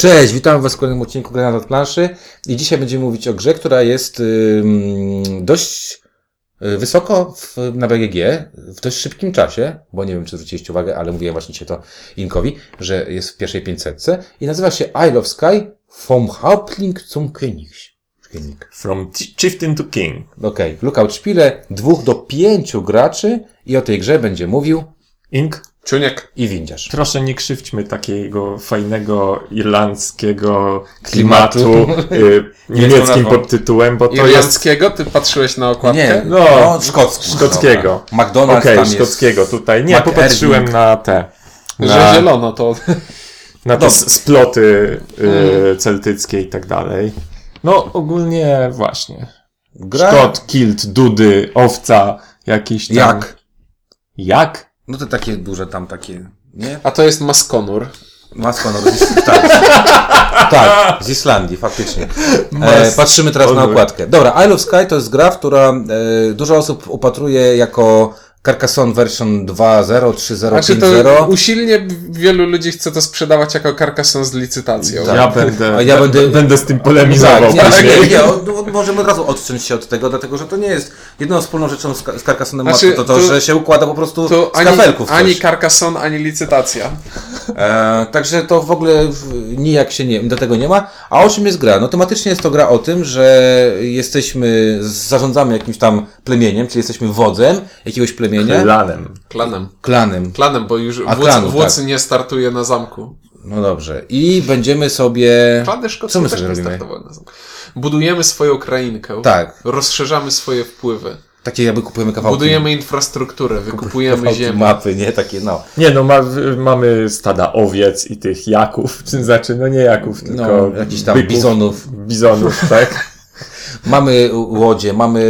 Cześć, witam Was w kolejnym odcinku Granat od planszy i dzisiaj będziemy mówić o grze, która jest dość y, wysoko w, na BGG w dość szybkim czasie, bo nie wiem, czy zwróciliście uwagę, ale mówiłem właśnie dzisiaj to Inkowi, że jest w pierwszej 500 i nazywa się Isle of Sky vom Hauptling zum König. König. From Ch- Chieftain to King. Okej, Lookout Spiele, dwóch do pięciu graczy i o tej grze będzie mówił Ink. Czuniek. i windziarz. Proszę nie krzywdźmy takiego fajnego irlandzkiego klimatu y, niemieckim nazwą. podtytułem, bo to jest Irlandzkiego? Ty patrzyłeś na okładkę? Nie, No, no, szkocki. szkockiego. Dobra. McDonald's Okej, tam jest. szkockiego tutaj. Nie, Mac popatrzyłem Erding. na te. Że Na, zielono to... na te sploty y, celtyckie i tak dalej. No, ogólnie właśnie. Gra Szkot, kilt, dudy, owca, jakiś tam... jak? Jak? No to takie duże tam takie, nie? A to jest Maskonur. Masko, z, tak. tak, z Islandii, faktycznie. E, patrzymy teraz na okładkę. Dobra, Isle of Sky to jest gra, która e, dużo osób upatruje jako Carcassonne version 2.0, 3.0, Znaczy to 5.0. usilnie wielu ludzi chce to sprzedawać jako Carcassonne z licytacją. Tak. Ja będę, A ja będę- będę z tym polemizował Tak, nie, nie, nie, od- możemy od razu odciąć się od tego, dlatego że to nie jest jedyną wspólną rzeczą z, z Carcassonem Znaczy, to, to, to- że się układa po prostu To z ani, kafelków ani Carcassonne, ani licytacja. E, także to w ogóle w- nijak się nie, do tego nie ma. A o czym jest gra? No tematycznie jest to gra o tym, że jesteśmy, zarządzamy jakimś tam plemieniem, czyli jesteśmy wodzem jakiegoś plemienia, Lanem. Klanem. klanem. Klanem, bo już A wódz, klanu, wódz tak. nie startuje na zamku. No dobrze. I będziemy sobie... Klany szkockie Co my też sobie nie robimy? startowały na zamku. Budujemy swoją krainkę. Tak. Rozszerzamy swoje wpływy. Takie jakby kupujemy kawałki. Budujemy infrastrukturę, wykupujemy ziemię. mapy, nie? Takie no. Nie no, ma, mamy stada owiec i tych jaków, czy znaczy, no nie jaków, tylko No, jakichś tam bizonów. Bizonów, tak? Mamy łodzie, mamy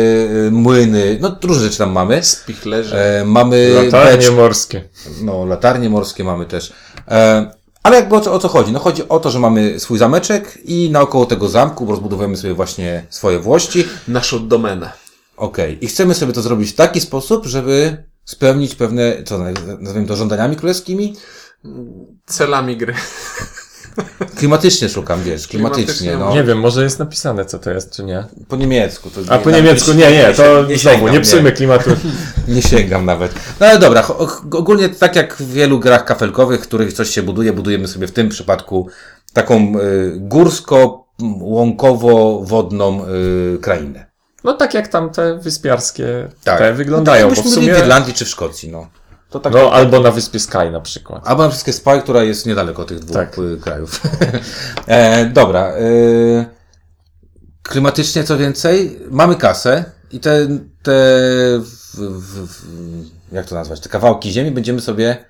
y, młyny, no różne rzeczy tam mamy. Spichlerzy. E, mamy Latarnie becz- morskie. No, latarnie morskie mamy też. E, ale jakby o co, o co chodzi? No chodzi o to, że mamy swój zameczek i naokoło tego zamku rozbudowujemy sobie właśnie swoje włości. Naszą domenę. Okej. I chcemy sobie to zrobić w taki sposób, żeby spełnić pewne, co nazwijmy to, żądaniami królewskimi? Celami gry. Klimatycznie szukam, wiesz, klimatycznie, Klimatycznie, no. Nie wiem, może jest napisane, co to jest, czy nie. Po niemiecku. To A po niemiecku, nie, nie, to znowu, nie psujmy klimatu. Nie sięgam nawet. No ale dobra, ogólnie tak jak w wielu grach kafelkowych, w których coś się buduje, budujemy sobie w tym przypadku taką y, górsko-łąkowo-wodną y, krainę. No tak jak tam te wyspiarskie Tak. te wyglądają, no, bo tak w sumie... w Irlandii czy w Szkocji, no. To tak. No, albo na wyspie Sky na przykład. Albo na wszystkie Spy, która jest niedaleko tych dwóch Tak. y, krajów. e, dobra. Y, klimatycznie co więcej, mamy kasę i te, te w, w, w, jak to nazwać, te kawałki ziemi będziemy sobie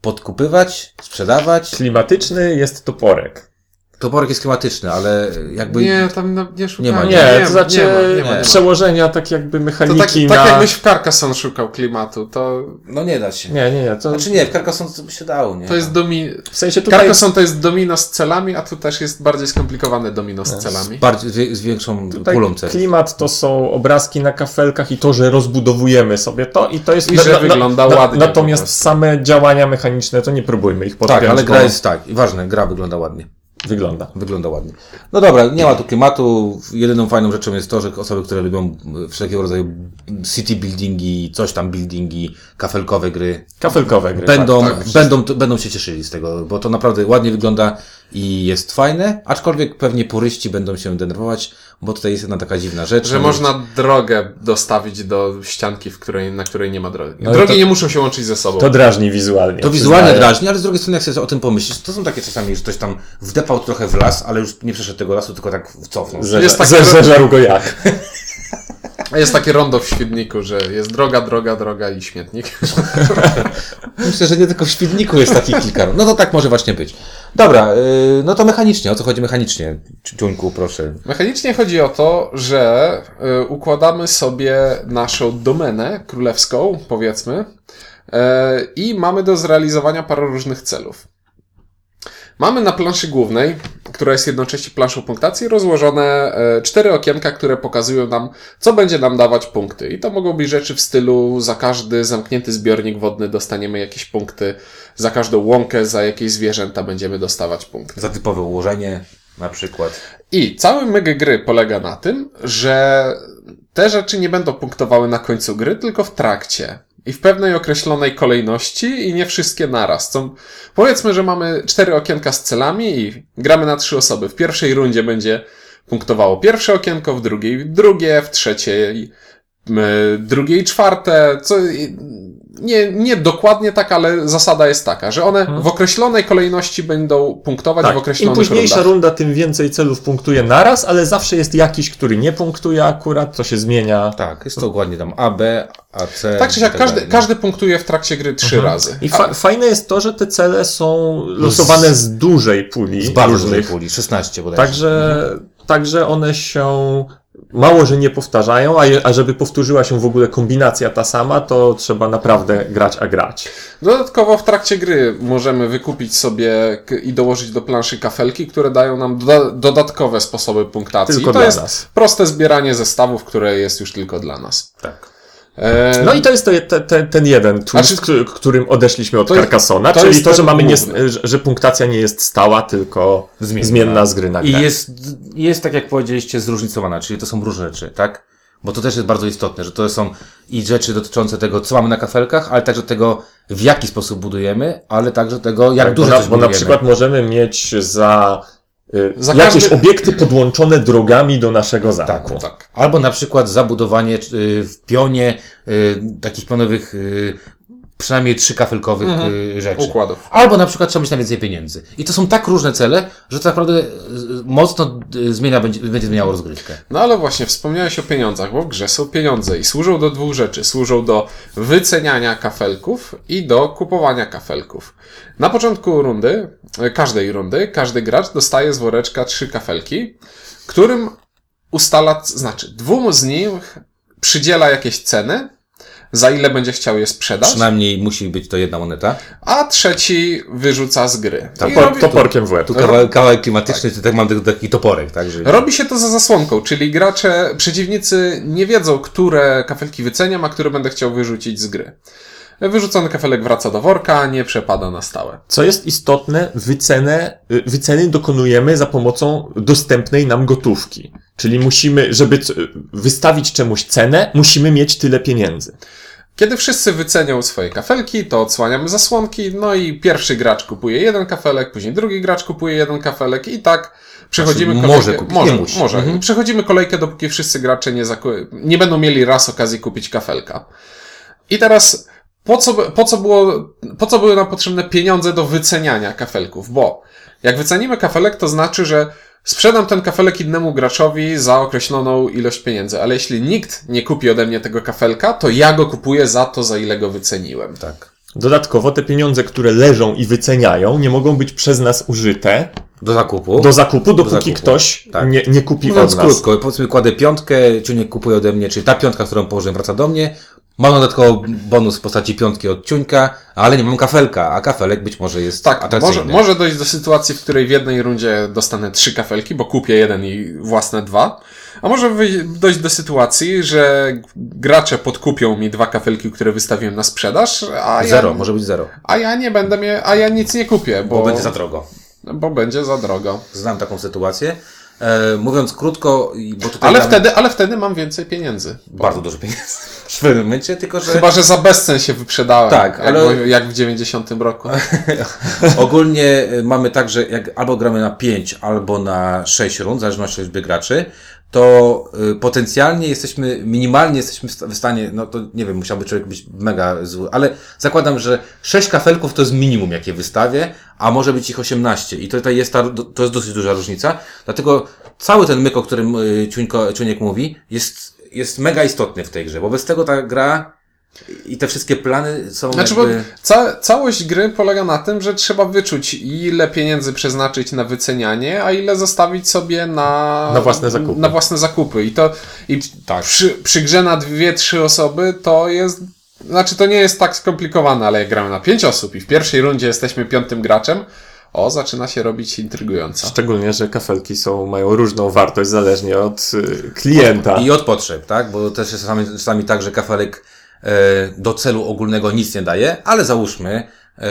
podkupywać, sprzedawać. Klimatyczny jest toporek. Toporek jest klimatyczny, ale jakby... Nie, tam no, nie szukałem. ma, Nie, nie to znaczy nie ma, nie ma, nie ma. przełożenia tak jakby To mechaniki tak, na... tak jakbyś w Carcassonne szukał klimatu, to, No nie da się. Nie, nie, nie, to, Znaczy nie, w Carcassonne to by się dało, nie? to jest domi... w sensie tutaj... Carcassonne to jest domino z celami, a tu też jest bardziej skomplikowane domino z celami. Bardziej, z, wie- z większą Tutaj pulą cech. klimat to są obrazki na kafelkach i to, że rozbudowujemy sobie to i to jest... I że wygląda ładnie po Natomiast same działania mechaniczne to nie próbujmy ich podpiąć. Tak, ale gra bo jest tak. I ważne, gra wygląda ładnie. Wygląda. Wygląda ładnie. No dobra, nie ma tu klimatu. Jedyną fajną rzeczą jest to, że osoby, które lubią wszelkiego rodzaju city buildingi, coś tam buildingi, kafelkowe gry, Kafelkowe gry. będą, tak, tak. będą, będą się cieszyli z tego, bo to naprawdę ładnie wygląda i jest fajne, aczkolwiek pewnie puryści będą się denerwować, bo tutaj jest jedna taka dziwna rzecz. Że można drogę dostawić do ścianki, w której, na której nie ma drogi. No Drogi to- nie muszą się łączyć ze sobą. To drażni wizualnie. To wizualnie przyznaję. drażni, ale z drugiej strony, jak sobie o tym pomyślisz, to są takie czasami, że ktoś tam wdepał trochę w las, ale już nie przeszedł tego lasu, tylko tak cofnął. Że, Jest jest takie- zeżarł go jak. Jest takie rondo w Świdniku, że jest droga, droga, droga i śmietnik. Myślę, że nie tylko w Świdniku jest takich kilka. No to tak może właśnie być. Dobra, yy, no to mechanicznie. O co chodzi mechanicznie? Ciuńku, proszę. Mechanicznie chodzi o to, że y, układamy sobie naszą domenę królewską, powiedzmy, y, i mamy do zrealizowania parę różnych celów. Mamy na planszy głównej która jest jednocześnie planszą punktacji, rozłożone e, cztery okienka, które pokazują nam, co będzie nam dawać punkty. I to mogą być rzeczy w stylu za każdy zamknięty zbiornik wodny dostaniemy jakieś punkty, za każdą łąkę, za jakieś zwierzęta będziemy dostawać punkty. Za typowe ułożenie na przykład. I cały myg gry polega na tym, że te rzeczy nie będą punktowały na końcu gry, tylko w trakcie. I w pewnej określonej kolejności i nie wszystkie naraz. Co, powiedzmy, że mamy cztery okienka z celami i gramy na trzy osoby. W pierwszej rundzie będzie punktowało pierwsze okienko, w drugiej drugie, w trzeciej drugie i czwarte. Co, nie, nie dokładnie tak, ale zasada jest taka, że one w określonej kolejności będą punktować w Tak, im określonych późniejsza rundach. runda, tym więcej celów punktuje naraz, ale zawsze jest jakiś, który nie punktuje akurat, to się zmienia. Tak, jest to dokładnie tam A, B, A, C. Tak czy siak, każdy, dalej. każdy punktuje w trakcie gry trzy razy. Mhm. I fa- fajne jest to, że te cele są losowane z dużej puli Z bardzo dużej puli, 16 bodajże. Także, także one się mało, że nie powtarzają, a, je, a żeby powtórzyła się w ogóle kombinacja ta sama, to trzeba naprawdę grać, a grać. Dodatkowo w trakcie gry możemy wykupić sobie i dołożyć do planszy kafelki, które dają nam doda- dodatkowe sposoby punktacji. Tylko I to dla jest nas. proste zbieranie zestawów, które jest już tylko dla nas. Tak. E, No i to jest to, te, te, ten jeden twist, Znaczy- który- którym odeszliśmy od Carcassona, czyli jest to, że mamy nie, że, punktacja nie jest stała, tylko Zmienna. zmienna, z gry na grę. I jest, jest, tak jak powiedzieliście, zróżnicowana, czyli to są różne rzeczy, tak? Bo to też jest bardzo istotne, że to są i rzeczy dotyczące tego, co mamy na kafelkach, ale także tego, w jaki sposób budujemy, ale także tego, jak Tak, bo, dużo na, coś bo na budujemy. przykład możemy mieć za, Za jakieś każdy- obiekty podłączone drogami do naszego zamku. tak. Albo na przykład zabudowanie y, w pionie y, takich pionowych, y, przynajmniej trzy kafelkowych y, rzeczy. Układów. Albo na przykład trzeba mieć na więcej pieniędzy. I to są tak różne cele, że to naprawdę y, mocno y, zmienia, będzie, będzie zmieniało rozgrywkę. No ale właśnie, wspomniałeś o pieniądzach, bo w grze są pieniądze i służą do dwóch rzeczy. Służą do wyceniania kafelków i do kupowania kafelków. Na początku rundy, każdej rundy, każdy gracz dostaje z woreczka trzy kafelki, którym ustala, znaczy dwóm z nich przydziela jakieś ceny, za ile będzie chciał je sprzedać, Przynajmniej musi być to jedna moneta. a trzeci wyrzuca z gry. I Topor, robi- toporkiem w łeb. Tu kawałek, kawałek klimatyczny, to tak mam taki- toporek, tak? Że... Robi się to za zasłonką, czyli gracze, przeciwnicy nie wiedzą, które kafelki wyceniam, a które będę chciał wyrzucić z gry. Wyrzucony kafelek wraca do worka, nie przepada na stałe. Co jest istotne, wycenę, y, wyceny dokonujemy za pomocą dostępnej nam gotówki. Czyli musimy, żeby wystawić czemuś cenę, musimy mieć tyle pieniędzy. Kiedy wszyscy wycenią swoje kafelki, to odsłaniamy zasłonki, no i pierwszy gracz kupuje jeden kafelek, później drugi gracz kupuje jeden kafelek i tak przechodzimy Znaczy, kolejkę. może kupić, może, nie musi. może. Mhm. Przechodzimy kolejkę, dopóki wszyscy gracze nie, zaku- nie będą mieli raz okazji kupić kafelka. I teraz, po co, po co było, po co były nam potrzebne pieniądze do wyceniania kafelków? Bo jak wycenimy kafelek, to znaczy, że sprzedam ten kafelek innemu graczowi za określoną ilość pieniędzy, ale jeśli nikt nie kupi ode mnie tego kafelka, to ja go kupuję za to, za ile go wyceniłem. Tak. Dodatkowo te pieniądze, które leżą i wyceniają, nie mogą być przez nas użyte Do zakupu. do zakupu, dopóki zakupu. ktoś Tak. nie, nie kupi Mówiąc od nas. krótko, powiedzmy kładę piątkę, Ciuniek kupuje ode mnie, czyli ta piątka, którą położyłem wraca do mnie. Mam dodatkowo bonus w postaci piątki od Ciuńka, ale nie mam kafelka, a kafelek być może jest Tak, atrakcyjny. może, może dojść do sytuacji, w której w jednej rundzie dostanę trzy kafelki, bo kupię jeden i własne dwa. A może dojść do sytuacji, że gracze podkupią mi dwa kafelki, które wystawiłem na sprzedaż, a Zero, ja, może być zero, a ja nie będę mnie, a ja nic nie kupię, bo, bo będzie za drogo. bo będzie za drogo. Znam taką sytuację. E, mówiąc krótko, bo tutaj Ale mam wtedy, ale wtedy mam więcej pieniędzy. bardzo dużo pieniędzy w pewnym momencie, tylko że Chyba, że za bezcen się wyprzedałem. Tak, jak, ale- jak w 90 roku. Ogólnie y, mamy tak, że jak albo gramy na 5, albo na 6 rund, w zależności od liczby graczy, to y, potencjalnie jesteśmy, minimalnie jesteśmy w sta- w stanie, no to nie wiem, musiałby człowiek być mega zły, ale zakładam, że 6 kafelków to jest minimum, jakie wystawię, a może być ich 18 i tutaj jest ta, to jest dosyć duża różnica, dlatego cały ten myk, o którym y, Ciuńko, Ciuniek mówi, jest, jest mega istotny w tej grze, bo bez tego ta gra i te wszystkie plany są Znaczy, jakby... bo ca całość gry polega na tym, że trzeba wyczuć, ile pieniędzy przeznaczyć na wycenianie, a ile zostawić sobie na, Na własne zakupy. Na własne zakupy. I to i Tak. przy, przy grze na dwie, trzy osoby to jest. Znaczy, to nie jest tak skomplikowane, ale jak gramy na pięć osób i w pierwszej rundzie jesteśmy piątym graczem, o, zaczyna się robić intrygująco. Szczególnie, że kafelki są, mają różną wartość zależnie od y, klienta. I od potrzeb, tak? Bo też jest czasami, czasami tak, że kafelek do celu ogólnego nic nie daje, ale załóżmy, e,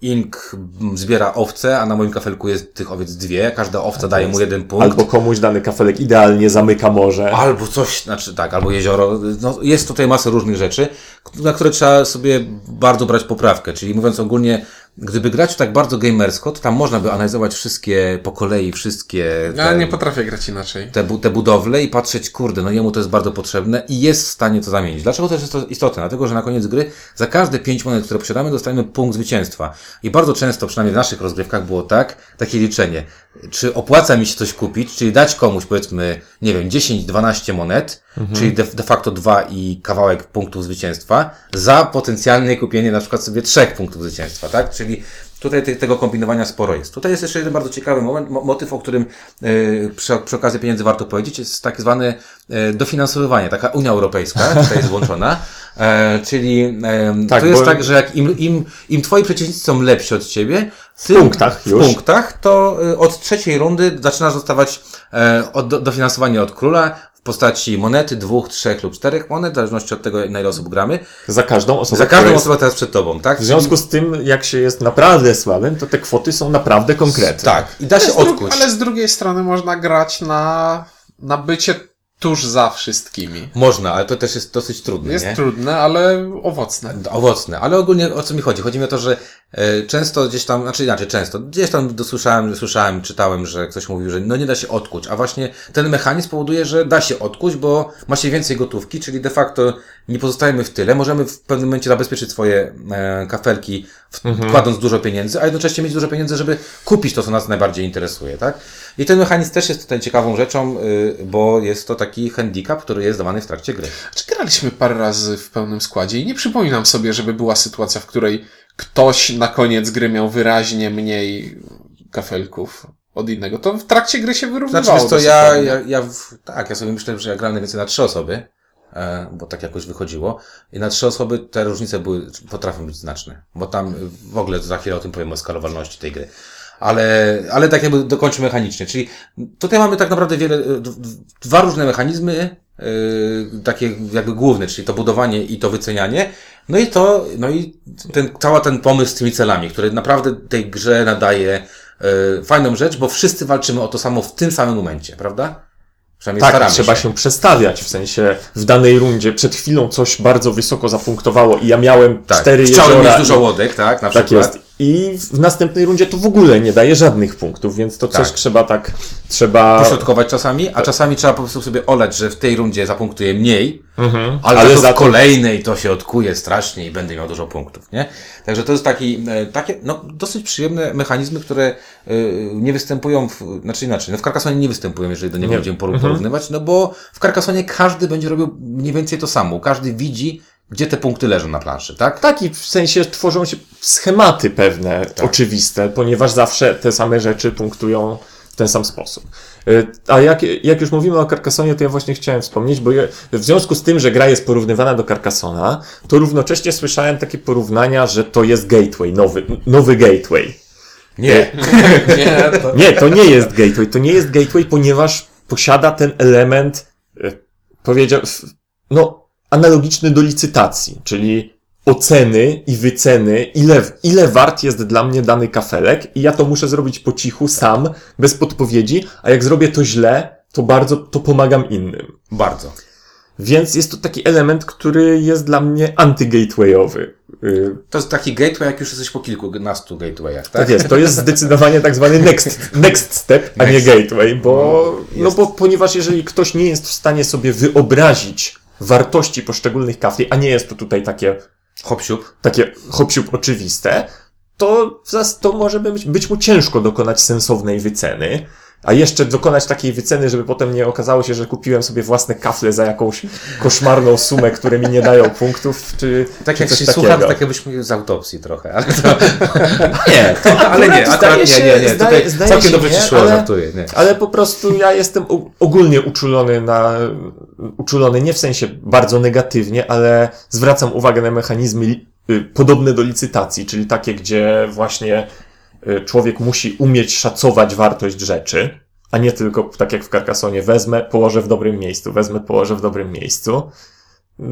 Ink zbiera owce, a na moim kafelku jest tych owiec dwie, każda owca daje mu jeden punkt. Albo komuś dany kafelek idealnie zamyka morze. Albo coś, znaczy tak, albo jezioro. No, jest tutaj masa różnych rzeczy, na które trzeba sobie bardzo brać poprawkę. Czyli mówiąc ogólnie, gdyby grać tak bardzo gamersko, to tam można by analizować wszystkie po kolei, wszystkie Ja te, nie potrafię grać inaczej. te, bu- te budowle i patrzeć, kurde, no jemu to jest bardzo potrzebne i jest w stanie to zamienić. Dlaczego też jest to istotne? Dlatego, że na koniec gry za każde pięć monet, które posiadamy, dostajemy punkt zwycięstwa. I bardzo często, przynajmniej w naszych rozgrywkach było tak, takie liczenie. Czy opłaca mi się coś kupić, czyli dać komuś, powiedzmy, nie wiem, 10-12 monet, czyli de, de facto dwa i kawałek punktów zwycięstwa, za potencjalne kupienie na przykład sobie trzech punktów zwycięstwa, tak? Czyli Tutaj te, tego kombinowania sporo jest. Tutaj jest jeszcze jeden bardzo ciekawy moment, mo, motyw, o którym y, przy, przy okazji pieniędzy warto powiedzieć, jest tak zwane dofinansowywanie, taka Unia Europejska tutaj jest włączona, e, czyli e, Tak, to jest bo- tak, że jak im, im, im twoi przeciwnicy są lepsi od ciebie, tym, punktach w już. punktach, to y, od trzeciej rundy zaczynasz dostawać e, od, do, dofinansowanie od króla w postaci monety, dwóch, trzech lub czterech monet, w zależności od tego, na ile osób gramy. Za każdą osobę. Za każdą osobę teraz przed tobą, tak? W związku z tym, jak się jest naprawdę słabym, to te kwoty są naprawdę konkretne. Tak, i da się Ale dru- odkuć. Ale z drugiej strony można grać na, na bycie tuż za wszystkimi. Można, ale to też jest dosyć trudne, Jest nie? trudne, ale owocne. Owocne, ale ogólnie o co mi chodzi? Chodzi mi o to, że często gdzieś tam, znaczy inaczej, często, gdzieś tam dosłyszałem, słyszałem, czytałem, że ktoś mówił, że no nie da się odkuć, a właśnie ten mechanizm powoduje, że da się odkuć, bo ma się więcej gotówki, czyli de facto nie pozostajemy w tyle, możemy w pewnym momencie zabezpieczyć swoje e, kafelki, w, kładąc dużo pieniędzy, a jednocześnie mieć dużo pieniędzy, żeby kupić to, co nas najbardziej interesuje, tak? I ten mechanizm też jest tutaj ciekawą rzeczą, y, bo jest to taki handicap, który jest dawany w trakcie gry. Czy graliśmy parę razy w pełnym składzie? I nie przypominam sobie, żeby była sytuacja, w której ktoś na koniec gry miał wyraźnie mniej kafelków od innego. To w trakcie gry się wyrównywało. Znaczy, dosyć ja, ja, ja w, tak, ja sobie myślę, że ja grałem najwięcej na trzy osoby, e, bo tak jakoś wychodziło. I na trzy osoby te różnice były, potrafią być znaczne, bo tam w ogóle za chwilę o tym powiem o skalowalności tej gry. Ale, ale tak jakby dokończę mechanicznie. Czyli tutaj mamy tak naprawdę wiele, d- dwa różne mechanizmy, yy, takie jakby główne, czyli to budowanie i to wycenianie. No i to, no i ten, cała ten pomysł z tymi celami, który naprawdę tej grze nadaje yy, fajną rzecz, bo wszyscy walczymy o to samo w tym samym momencie, prawda? Przynajmniej Tak, trzeba się. przestawiać, w sensie w danej rundzie przed chwilą coś bardzo wysoko zapunktowało i ja miałem Tak, cztery chciałem mieć dużo łodek, tak, na Tak przykład. jest. I w następnej rundzie to w ogóle nie daje żadnych punktów, więc to też Tak. trzeba tak, trzeba... Pośrodkować czasami, a czasami trzeba po prostu sobie oleć, że w tej rundzie zapunktuję mniej, Mhm. ale, Ale za kolejnej to się odkuje strasznie i będę miał dużo punktów, nie? Także to jest taki, e, takie, no, dosyć przyjemne mechanizmy, które e, nie występują w, znaczy inaczej, no w Carcassonie nie występują, jeżeli do niego Nie. będziemy Mhm. porównywać, no bo w Carcassonie każdy będzie robił mniej więcej to samo, każdy widzi, gdzie te punkty leżą na planszy, tak? Tak, i w sensie tworzą się schematy pewne, Tak. oczywiste, ponieważ zawsze te same rzeczy punktują w ten sam sposób. Y, A jak, jak już mówimy o Carcassonie, to ja właśnie chciałem wspomnieć, bo ja, w związku z tym, że gra jest porównywana do Carcassona, to równocześnie słyszałem takie porównania, że to jest gateway, nowy, nowy gateway. Nie. Nie, to... Nie, to nie jest gateway. To nie jest gateway, ponieważ posiada ten element, e, powiedział, no, analogiczny do licytacji, czyli oceny i wyceny, ile, ile wart jest dla mnie dany kafelek i ja to muszę zrobić po cichu, sam, bez podpowiedzi, a jak zrobię to źle, to bardzo, to pomagam innym. Bardzo. Więc jest to taki element, który jest dla mnie anty-gatewayowy. Y, To jest taki gateway, jak już jesteś po kilkunastu gatewayach, tak? Tak jest, to jest zdecydowanie tak zwany next, next step, a nie Next. gateway, bo, No, no bo ponieważ jeżeli ktoś nie jest w stanie sobie wyobrazić wartości poszczególnych kafli, a nie jest to tutaj takie, Hop siup. takie hop oczywiste, to, to może być, być mu ciężko dokonać sensownej wyceny. A jeszcze dokonać takiej wyceny, żeby potem nie okazało się, że kupiłem sobie własne kafle za jakąś koszmarną sumę, które mi nie dają punktów, czy, Tak czy jak coś się takiego. słucha, to tak jakbyś mówił z autopsji trochę, ale to... nie, to, ale nie, Akurat zdaje nie, się- nie, nie, zdaje- tutaj zdaje całkiem się dobrze nie, ci szło, ale- żartuję, nie. Ale po prostu ja jestem ogólnie uczulony na, uczulony nie w sensie bardzo negatywnie, ale zwracam uwagę na mechanizmy y, podobne do licytacji, czyli takie, gdzie właśnie człowiek musi umieć szacować wartość rzeczy, a nie tylko tak jak w Carcassonie, wezmę, położę w dobrym miejscu, wezmę, położę w dobrym miejscu.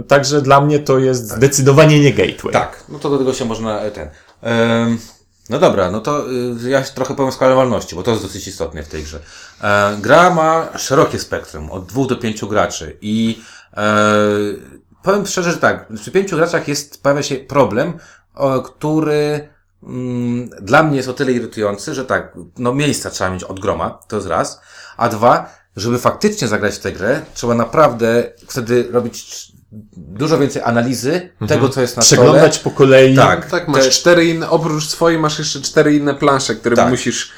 Także dla mnie to jest zdecydowanie nie gateway. Tak, no to do tego się można e, ten. Em, no dobra, no to y, ja trochę powiem o skalowalności, bo to jest dosyć istotne w tej grze. E, gra ma szerokie spektrum, od dwóch do pięciu graczy i e, powiem szczerze, że tak, przy pięciu graczach jest, pojawia się problem, o, który dla mnie jest o tyle irytujący, że tak, no miejsca trzeba mieć od groma, to jest raz, a dwa, żeby faktycznie zagrać w tę grę, trzeba naprawdę wtedy robić dużo więcej analizy tego, co jest na stole. Przeglądać po kolei. Tak. Tak, masz Te- cztery inne, oprócz swojej masz jeszcze cztery inne plansze, które Tak. musisz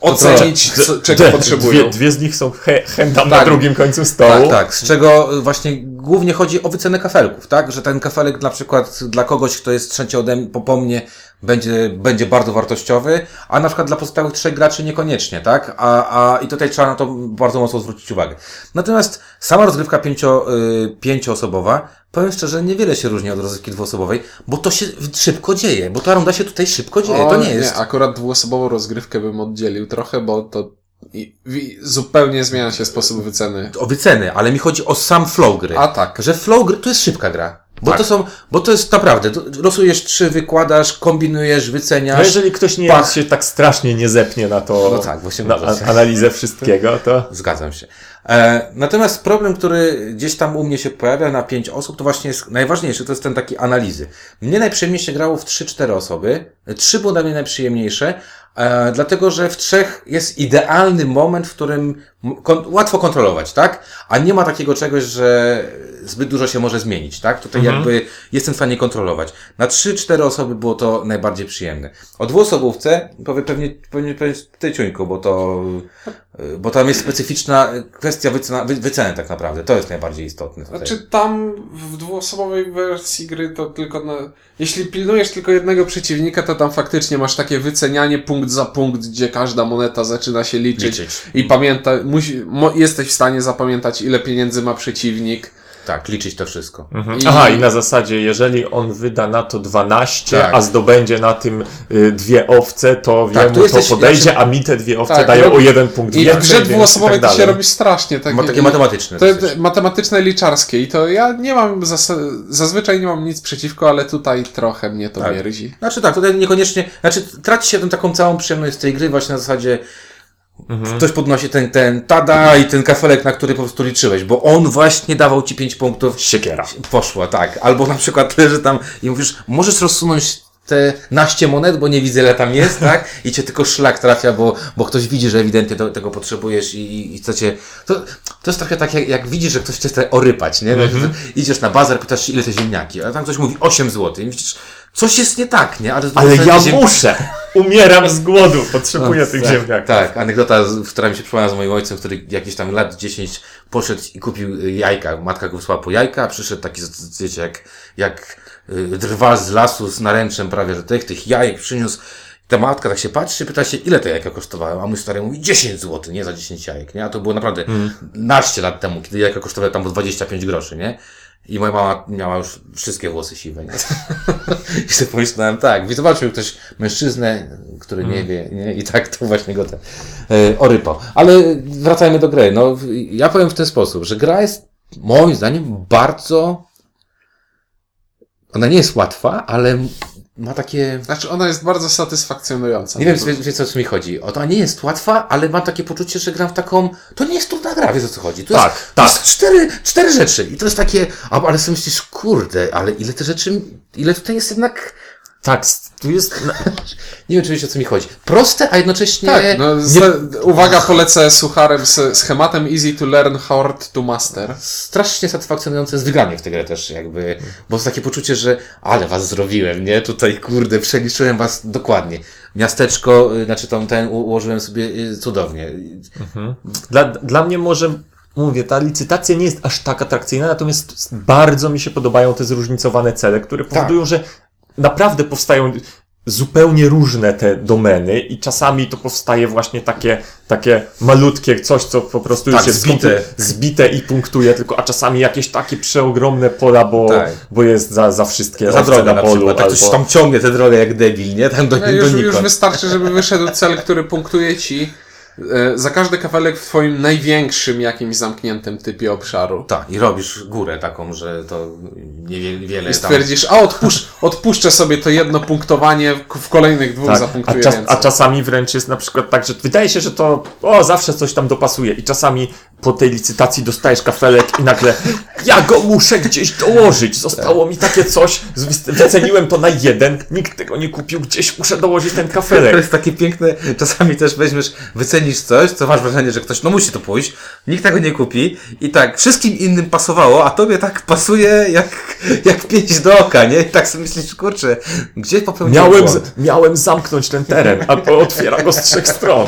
ocenić, co, czego potrzebują. Dwie, dwie z nich są he, chętam na Tak. drugim końcu stołu. Tak, tak, z czego właśnie głównie chodzi o wycenę kafelków, tak? Że ten kafelek na przykład dla kogoś, kto jest trzeci ode mnie, po, po mnie, będzie, będzie bardzo wartościowy, a na przykład dla pozostałych trzech graczy niekoniecznie, tak? A, a, I tutaj trzeba na to bardzo mocno zwrócić uwagę. Natomiast sama rozgrywka pięcio, y, pięcioosobowa, powiem szczerze, niewiele się różni od rozgrywki dwuosobowej, bo to się szybko dzieje, bo ta runda się tutaj szybko dzieje, O, to nie jest... akurat dwuosobową rozgrywkę bym oddzielił trochę, bo to i, i, zupełnie zmienia się sposób wyceny. O wyceny, ale mi chodzi o sam flow gry. A tak. Że flow gry to jest szybka gra. Bo Tak. to są, bo to jest naprawdę, losujesz trzy, wykładasz, kombinujesz, wyceniasz. No jeżeli ktoś nie Pach. się tak strasznie nie zepnie na to, No tak, właśnie na a- analizę wszystkiego, to Zgadzam się. E, natomiast problem, który gdzieś tam u mnie się pojawia na pięć osób, to właśnie jest najważniejszy, to jest ten taki analizy. Mnie najprzyjemniej się grało w 3-4 osoby. Trzy było dla mnie najprzyjemniejsze, e, dlatego że w trzech jest idealny moment, w którym kon- łatwo kontrolować, tak? A nie ma takiego czegoś, że zbyt dużo się może zmienić, tak? Tutaj jakby jestem w stanie kontrolować. Na 3-4 osoby było to najbardziej przyjemne. O dwuosobówce powie pewnie, pewnie, pewnie ty Ciuńku, bo to, bo tam jest specyficzna kwestia wycena, wy, wyceny tak naprawdę. To jest najbardziej istotne. Tutaj. Znaczy tam w dwuosobowej wersji gry to tylko na... Jeśli pilnujesz tylko jednego przeciwnika, to tam faktycznie masz takie wycenianie punkt za punkt, gdzie każda moneta zaczyna się liczyć. Liczyć. I pamięta, musi, mo, jesteś w stanie zapamiętać, ile pieniędzy ma przeciwnik. Tak, liczyć to wszystko. I- Aha, i na zasadzie, jeżeli on wyda na to 12, Tak. a zdobędzie na tym y, dwie owce, to Tak, tu jesteś- to podejdzie, znaczy- a mi te dwie owce Tak, dają no- o jeden punkt I w więcej, grze więc dwuosobowej i tak to się robi strasznie. Tak, Ma takie matematyczne. To matematyczne, liczarskie i to ja nie mam, zas- zazwyczaj nie mam nic przeciwko, ale tutaj trochę mnie to Tak. mierzi. Znaczy tak, tutaj niekoniecznie, znaczy traci się tę taką całą przyjemność z tej gry właśnie na zasadzie Mhm. ktoś podnosi ten, ten tada i ten kafelek, na który po prostu liczyłeś, bo on właśnie dawał ci 5 punktów. Siekiera. Poszła, tak. Albo na przykład leży tam i mówisz, możesz rozsunąć te naście monet, bo nie widzę ile tam jest, tak? I cię tylko szlak trafia, bo, bo ktoś widzi, że ewidentnie do, tego potrzebujesz i, i, i chce cię... To, to jest trochę tak, jak, jak widzisz, że ktoś chce orypać, nie? Idziesz na bazar, pytasz ile te ziemniaki, a tam ktoś mówi 8 zł i widzisz, coś jest nie tak, nie? Ale, Ale ja ziem- muszę! Umieram z głodu, potrzebuję tych tak, ziemniaków. Tak, anegdota, która mi się przypomina z moim ojcem, który jakieś tam lat 10 poszedł i kupił y, jajka. Matka go wysłała po jajka, a przyszedł taki, wiecie, jak, jak y, drwal z lasu z naręczem prawie, że tych, tych jajek przyniósł. Ta matka tak się patrzy, pyta się, ile te jajka kosztowały, a mój stary mówi 10 zł, nie za 10 jajek, nie? A to było naprawdę naście lat temu, kiedy jajka kosztowały tam po 25 groszy, nie? I moja mama miała już wszystkie włosy siwe, nie? I sobie pomyślałem, tak, zobaczył ktoś mężczyznę, który nie wie, nie? I tak to właśnie go ten, e, orypał. Ale wracajmy do gry. No, ja powiem w ten sposób, że gra jest moim zdaniem bardzo, ona nie jest łatwa, ale ma takie, Znaczy ona jest bardzo satysfakcjonująca. nie wiem, wie, wie, o co mi chodzi. Ona nie jest łatwa, ale mam takie poczucie, że gram w taką, to nie jest trudna gra, wiesz o co chodzi. To Tak, jest, tak. To jest cztery, cztery rzeczy i to jest takie, a, ale sobie myślisz, kurde, ale ile te rzeczy, ile tutaj jest jednak, Tak, tu jest... nie wiem, czy wiecie o co mi chodzi. Proste, a jednocześnie... Tak, no, nie, uwaga, polecę sucharem z schematem easy to learn, hard to master. strasznie satysfakcjonujące jest wygranie w tę grę też, jakby, bo jest takie poczucie, że ale was zrobiłem, nie? Tutaj, kurde, przeliczyłem was dokładnie. Miasteczko, y, znaczy tam ten ułożyłem sobie y, cudownie. Dla, dla mnie może, mówię, ta licytacja nie jest aż tak atrakcyjna, natomiast bardzo mi się podobają te zróżnicowane cele, które powodują, że naprawdę powstają zupełnie różne te domeny i czasami to powstaje właśnie takie, takie malutkie coś, co po prostu Tak, już jest zbite. zbite i punktuje tylko, a czasami jakieś takie przeogromne pola, bo, Tak. bo jest za, za wszystkie Za drogę na na polu, przykład. Tak ktoś albo... tam ciągnie tę drogę jak debil, nie? Tam do, No już, już donikąd. wystarczy, żeby wyszedł cel, który punktuje ci za każdy kafelek w twoim największym jakimś zamkniętym typie obszaru. Tak, i robisz górę taką, że to niewiele I tam... stwierdzisz, a odpusz, odpuszczę sobie to jedno punktowanie, w- kolejnych dwóch Tak, a, zapunktuję czas, więcej. a czasami wręcz jest na przykład tak, że wydaje się, że to o, zawsze coś tam dopasuje i czasami po tej licytacji dostajesz kafelek i nagle ja go muszę gdzieś dołożyć. Zostało mi takie coś, wyceniłem to na jeden, nikt tego nie kupił, gdzieś muszę dołożyć ten To kafelek. jest takie piękne, czasami też weźmiesz, wycenisz coś, co masz wrażenie, że ktoś, no musi to pójść, nikt tego nie kupi i tak, wszystkim innym pasowało, a tobie tak pasuje jak, jak pięć do oka, nie? I tak sobie myślisz, kurczę, gdzie popełniłem Miałem, z, miałem zamknąć ten teren, a to otwiera go z trzech stron.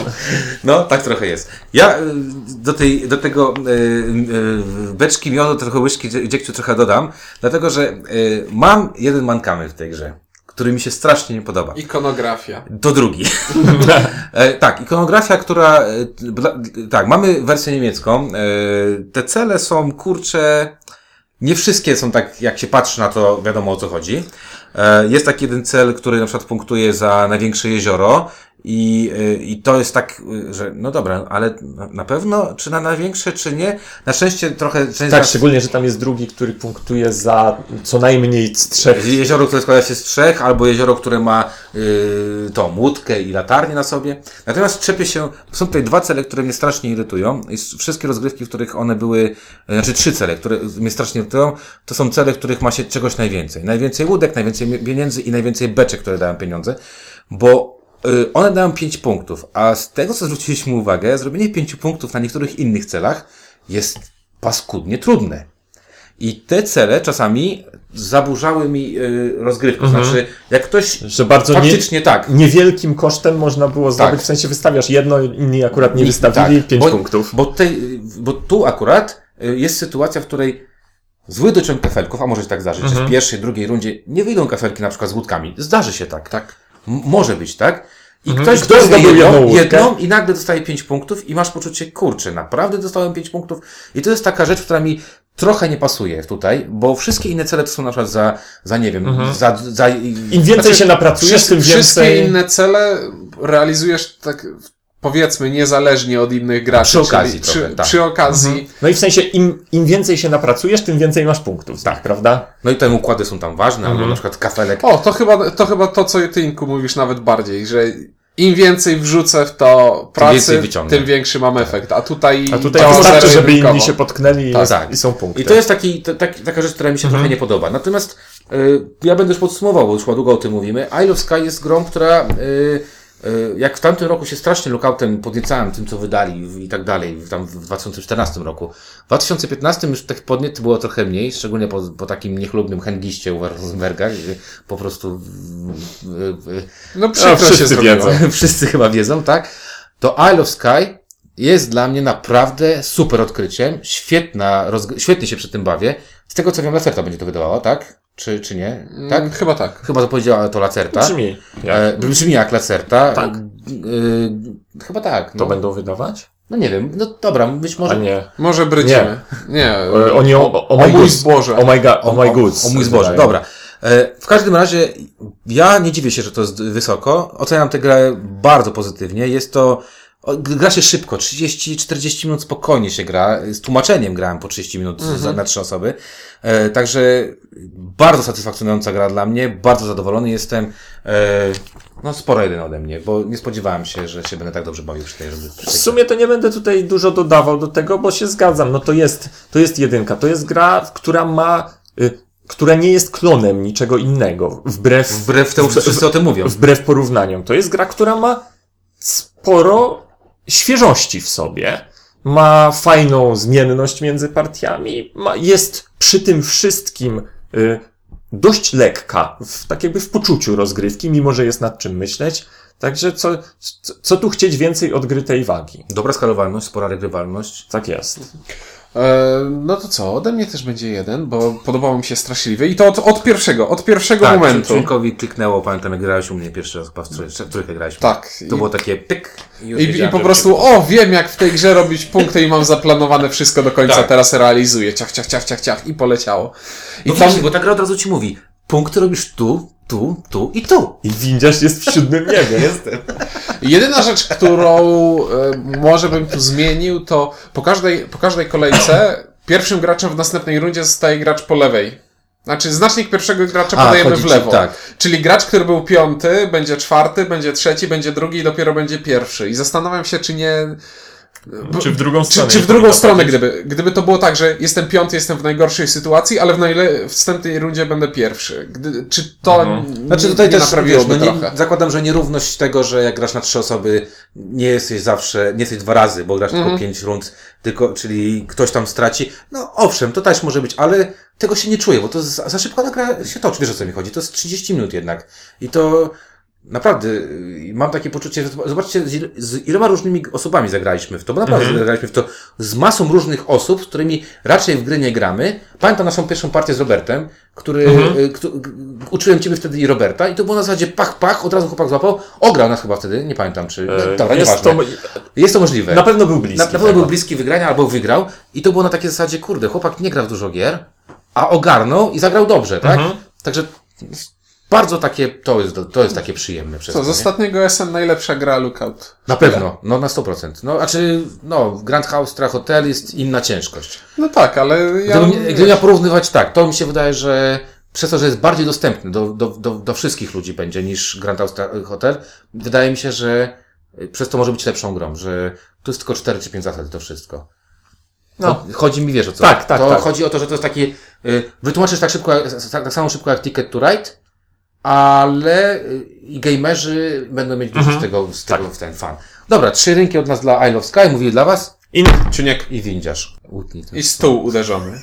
No, tak trochę jest. Ja y, do, tej, do tego y, y, beczki miodu, trochę łyżki dzie- dziegciu trochę dodam, dlatego że y, mam jeden mankament w tej grze, który mi się strasznie nie podoba. Ikonografia. To drugi. e, tak, ikonografia, która. E, tak, mamy wersję niemiecką. E, te cele są kurcze. Nie wszystkie są tak, jak się patrzy na to, wiadomo o co chodzi. E, jest taki jeden cel, który na przykład punktuje za największe jezioro. I, e, I to jest tak, e, że no dobra, ale na- pewno, czy na największe, czy nie? Na szczęście trochę część Tak, nas- szczególnie, że tam jest drugi, który punktuje za co najmniej z trzech. Jezioro, które składa się z trzech, albo jezioro, które ma yy, tą łódkę i latarnię na sobie. Natomiast czepię się, są tutaj dwa cele, które mnie strasznie irytują. I wszystkie rozgrywki, w których one były, e, znaczy trzy cele, które mnie strasznie irytują, to są cele, w których ma się czegoś najwięcej. Najwięcej łódek, najwięcej pieniędzy i najwięcej beczek, które dają pieniądze, bo y, one dają 5 punktów, a z tego, co zwróciliśmy uwagę, zrobienie 5 punktów na niektórych innych celach jest paskudnie trudne. I te cele czasami zaburzały mi y, rozgrywkę. Znaczy, jak ktoś Że bardzo nie, faktycznie tak, niewielkim kosztem można było zdobyć, Tak. w sensie wystawiasz jedno, inni akurat nie I- wystawili, tak, pięć bo, punktów. Bo, tej, bo tu akurat y, jest sytuacja, w której zły dociąg kafelków, a może się tak zdarzyć, Mhm. w pierwszej, drugiej rundzie nie wyjdą kafelki na przykład z łódkami. Zdarzy się tak. Tak. Może być, tak? I Mhm. ktoś, ktoś zdobył jedną, jedną i nagle dostaje 5 punktów i masz poczucie, kurczę, naprawdę dostałem 5 punktów. I to jest taka rzecz, która mi trochę nie pasuje tutaj, bo wszystkie inne cele to są na przykład za, za nie wiem, za, za... Mhm. Im więcej Znaczy, się napracujesz, tym wszystkie więcej... inne cele realizujesz tak, powiedzmy, niezależnie od innych graczy. Przy okazji czyli przy, trochę, tak. przy okazji. No i w sensie, im, im więcej się napracujesz, tym więcej masz punktów, tak, prawda? No i te układy są tam ważne, Mhm. albo na przykład kafelek. O, to chyba, to chyba to, co ty, Inku, mówisz nawet bardziej, że im więcej wrzucę w to pracy, tym, wyciągnę. większy mam efekt. A tutaj, A tutaj to wystarczy, żeby inni się potknęli i, Tak, jest, tak. i są punkty. I to jest taki, to, tak, taka rzecz, która mi się trochę nie podoba. Natomiast y, ja będę już podsumował, bo już chyba długo o tym mówimy. Isle of Sky jest grą, która y, jak w tamtym roku się strasznie lookoutem podniecałem tym, co wydali i tak dalej, w- tam w 2014 roku. W 2015 już tych podniet było trochę mniej, szczególnie po, po takim niechlubnym handliście u Rosenberga, po prostu No A, przykro się wszyscy zrobiło. wiedzą. wszyscy chyba wiedzą, tak? To Isle of Sky jest dla mnie naprawdę super odkryciem. Świetna, rozg- świetnie się przy tym bawię. Z tego co wiem, Lacerta będzie to wydawała, tak? Czy, czy nie? Tak? Mm, Chyba tak. Chyba to powiedziała to Lacerta. Brzmi. Jak? E, brzmi jak Lacerta. Tak. E, e, chyba tak. To No. będą wydawać? no nie wiem, no dobra, być może. A nie. Może brycimy. Nie. E, Oni o, o, o, o my mój zboże. O my, ga, o my goods. o mój zboże, dobra. E, W każdym razie, ja nie dziwię się, że to jest wysoko. Oceniam tę grę bardzo pozytywnie. Jest to, gra się szybko, 30-40 minut spokojnie się gra. Z tłumaczeniem grałem po 30 minut za, na trzy osoby. E, Także bardzo satysfakcjonująca gra dla mnie, bardzo zadowolony jestem. E, No sporo jeden ode mnie, bo nie spodziewałem się, że się będę tak dobrze bawił przy tej przy tej W sumie to nie będę tutaj dużo dodawał do tego, bo się zgadzam. No to jest, to jest jedynka. To jest gra, która ma, y, która nie jest klonem niczego innego. Wbrew, Wbrew temu, wszyscy o tym mówią. wbrew porównaniom. To jest gra, która ma sporo świeżości w sobie. Ma fajną zmienność między partiami. Ma, jest przy tym wszystkim y, dość lekka, w, tak jakby w poczuciu rozgrywki, mimo że jest nad czym myśleć. Także co, co, co tu chcieć więcej od gry tej wagi? Dobra skalowalność, spora regrywalność. Tak jest. E, no to co, ode mnie też będzie jeden, bo podobało mi się straszliwie. I to od, od pierwszego, od pierwszego Tak, momentu. Członkowi kliknęło, pamiętam jak grałeś u mnie pierwszy raz, chyba w trój- w trójkę graliśmy. Tak. To I- było takie pyk i I, I po prostu, o, wiem jak w tej grze robić punkty i mam zaplanowane wszystko do końca, Tak. teraz realizuję. Ciach, ciach, ciach, ciach, ciach i poleciało. I No tam, właśnie, bo ta gra od razu ci mówi, punkty robisz tu, tu, tu i tu. I windziarz jest w siódmym niebie. Jestem. Jedyna rzecz, którą e, może bym tu zmienił, to po każdej, po każdej kolejce pierwszym graczem w następnej rundzie zostaje gracz po lewej. Znaczy, znacznik pierwszego gracza A, podajemy w ci- lewo. tak. Czyli gracz, który był piąty, będzie czwarty, będzie trzeci, będzie drugi i dopiero będzie pierwszy. I zastanawiam się, czy nie. Czy w drugą Czy, stronę? czy w nie drugą stronę, gdyby, gdyby to było tak, że jestem piąty, jestem w najgorszej sytuacji, ale w, najle- w następnej rundzie będę pierwszy. Gdy, czy to Mhm. Znaczy nie, tutaj nie też, naprawiłoby wiesz, no trochę? nie, zakładam, że nierówność tego, że jak grasz na trzy osoby, nie jesteś zawsze, nie jesteś dwa razy, bo grasz Mhm. tylko pięć rund, tylko, czyli ktoś tam straci. No owszem, to też może być, ale tego się nie czuję, bo to za, za szybko ta gra się toczy, wiesz o co mi chodzi, to jest 30 minut jednak. I to naprawdę, y, mam takie poczucie, że zobaczcie, z, il- z iloma różnymi osobami zagraliśmy w to, bo naprawdę Mhm. zagraliśmy w to z masą różnych osób, z którymi raczej w gry nie gramy. Pamiętam naszą pierwszą partię z Robertem, który, Mhm. y, g- uczyłem Ciebie wtedy i Roberta i to było na zasadzie pach, pach, od razu chłopak złapał, ograł nas chyba wtedy, nie pamiętam czy, no, E, dobra, jest, nieważne. to, Jest to możliwe. na pewno był bliski. Na, na pewno tego. był bliski wygrania albo wygrał i to było na takiej zasadzie, kurde, chłopak nie gra w dużo gier, a ogarnął i zagrał dobrze, tak? Mhm. Także bardzo takie, to jest, to jest takie przyjemne przez Co, z nie? ostatniego SN najlepsza gra Lookout. Na pewno, no na 100%. No, a czy, no, Grand Austria Hotel jest inna ciężkość. No tak, ale ja... Gdybym, gdybym miał porównywać tak, to mi się wydaje, że przez to, że jest bardziej dostępny do, do, do, do wszystkich ludzi będzie niż Grand Austria Hotel, wydaje mi się, że y, przez to może być lepszą grą, że tu jest tylko 4 czy 5 zasad to wszystko. No. Chodzi mi, wiesz o co? Tak, tak, To tak. chodzi o to, że to jest taki, y, wytłumaczysz tak szybko, tak, tak samo szybko jak Ticket to Ride, ale y, i gamerzy będą mieć dużo Mhm. z tego, z tego w ten fan. Dobra, trzy rynki od nas dla Isle of Sky, mówili dla was In... Czuniek. i windziarz. Utnij. I stół uderzony.